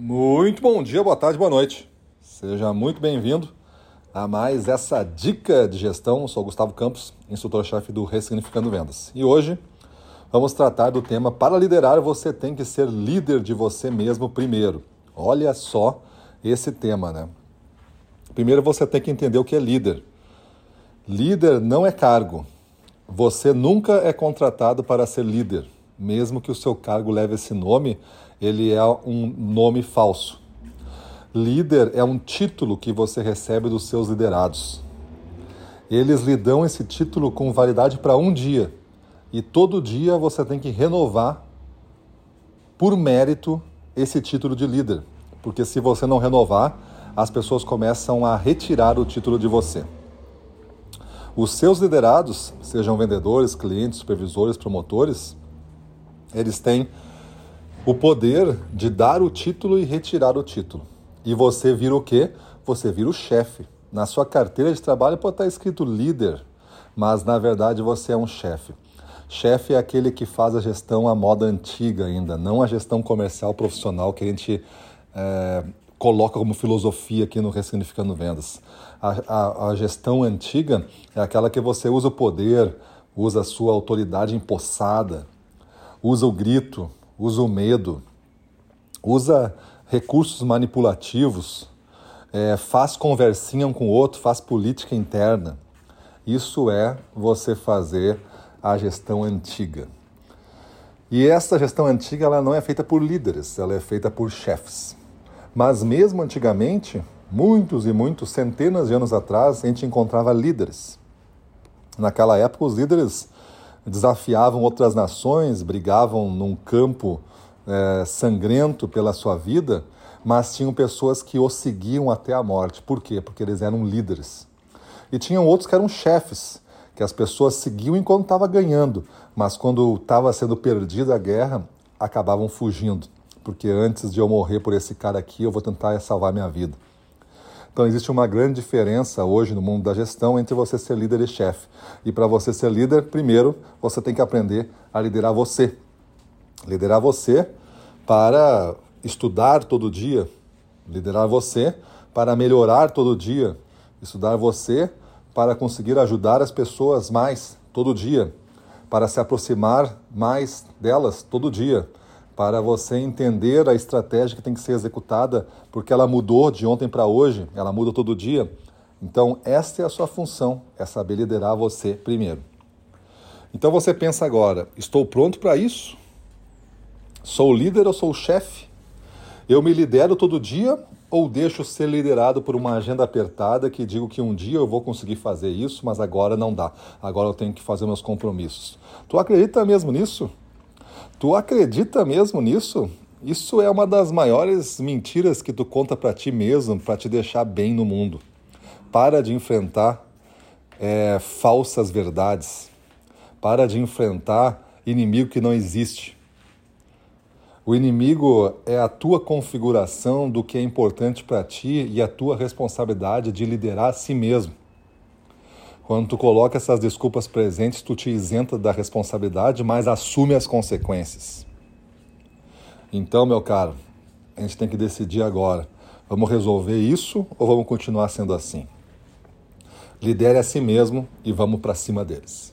Muito bom dia, boa tarde, boa noite. Seja muito bem-vindo a mais essa dica de gestão. Eu sou Gustavo Campos, instrutor-chefe do Ressignificando Vendas. E hoje vamos tratar do tema para liderar você tem que ser líder de você mesmo primeiro. Olha só esse tema, né? Primeiro você tem que entender o que é líder. Líder não é cargo. Você nunca é contratado para ser líder, mesmo que o seu cargo leve esse nome ele é um nome falso. Líder é um título que você recebe dos seus liderados. Eles lhe dão esse título com validade para um dia. E todo dia você tem que renovar, por mérito, esse título de líder. Porque se você não renovar, as pessoas começam a retirar o título de você. Os seus liderados, sejam vendedores, clientes, supervisores, promotores, eles têm o poder de dar o título e retirar o título. E você vira o quê? Você vira o chefe. Na sua carteira de trabalho pode estar escrito líder, mas na verdade você é um chefe. Chefe é aquele que faz a gestão à moda antiga ainda, não a gestão comercial profissional que a gente é, coloca como filosofia aqui no Ressignificando Vendas. A, a, a gestão antiga é aquela que você usa o poder, usa a sua autoridade empossada, usa o grito, usa o medo, usa recursos manipulativos, é, faz conversinha um com o outro, faz política interna. Isso é você fazer a gestão antiga. E essa gestão antiga ela não é feita por líderes, ela é feita por chefes. Mas mesmo antigamente, muitos e muitos, centenas de anos atrás, a gente encontrava líderes. Naquela época, os líderes desafiavam outras nações, brigavam num campo é, sangrento pela sua vida, mas tinham pessoas que os seguiam até a morte. Por quê? Porque eles eram líderes. E tinham outros que eram chefes, que as pessoas seguiam enquanto estava ganhando, mas quando estava sendo perdida a guerra, acabavam fugindo, porque antes de eu morrer por esse cara aqui, eu vou tentar salvar minha vida. Então existe uma grande diferença hoje no mundo da gestão entre você ser líder e chefe. E para você ser líder, primeiro você tem que aprender a liderar você. Liderar você para estudar todo dia, liderar você para melhorar todo dia, estudar você para conseguir ajudar as pessoas mais todo dia, para se aproximar mais delas todo dia, para você entender a estratégia que tem que ser executada, porque ela mudou de ontem para hoje, ela muda todo dia. Então, esta é a sua função, é saber liderar você primeiro. Então você pensa agora: estou pronto para isso? Sou líder ou sou chefe? Eu me lidero todo dia ou deixo ser liderado por uma agenda apertada que digo que um dia eu vou conseguir fazer isso, mas agora não dá. Agora eu tenho que fazer meus compromissos. Tu acredita mesmo nisso? Tu acredita mesmo nisso? Isso é uma das maiores mentiras que tu conta para ti mesmo, para te deixar bem no mundo. Para de enfrentar é, falsas verdades. Para de enfrentar inimigo que não existe. O inimigo é a tua configuração do que é importante para ti e a tua responsabilidade de liderar a si mesmo. Quando tu coloca essas desculpas presentes, tu te isenta da responsabilidade, mas assume as consequências. Então, meu caro, a gente tem que decidir agora. Vamos resolver isso ou vamos continuar sendo assim? Lidere a si mesmo e vamos para cima deles.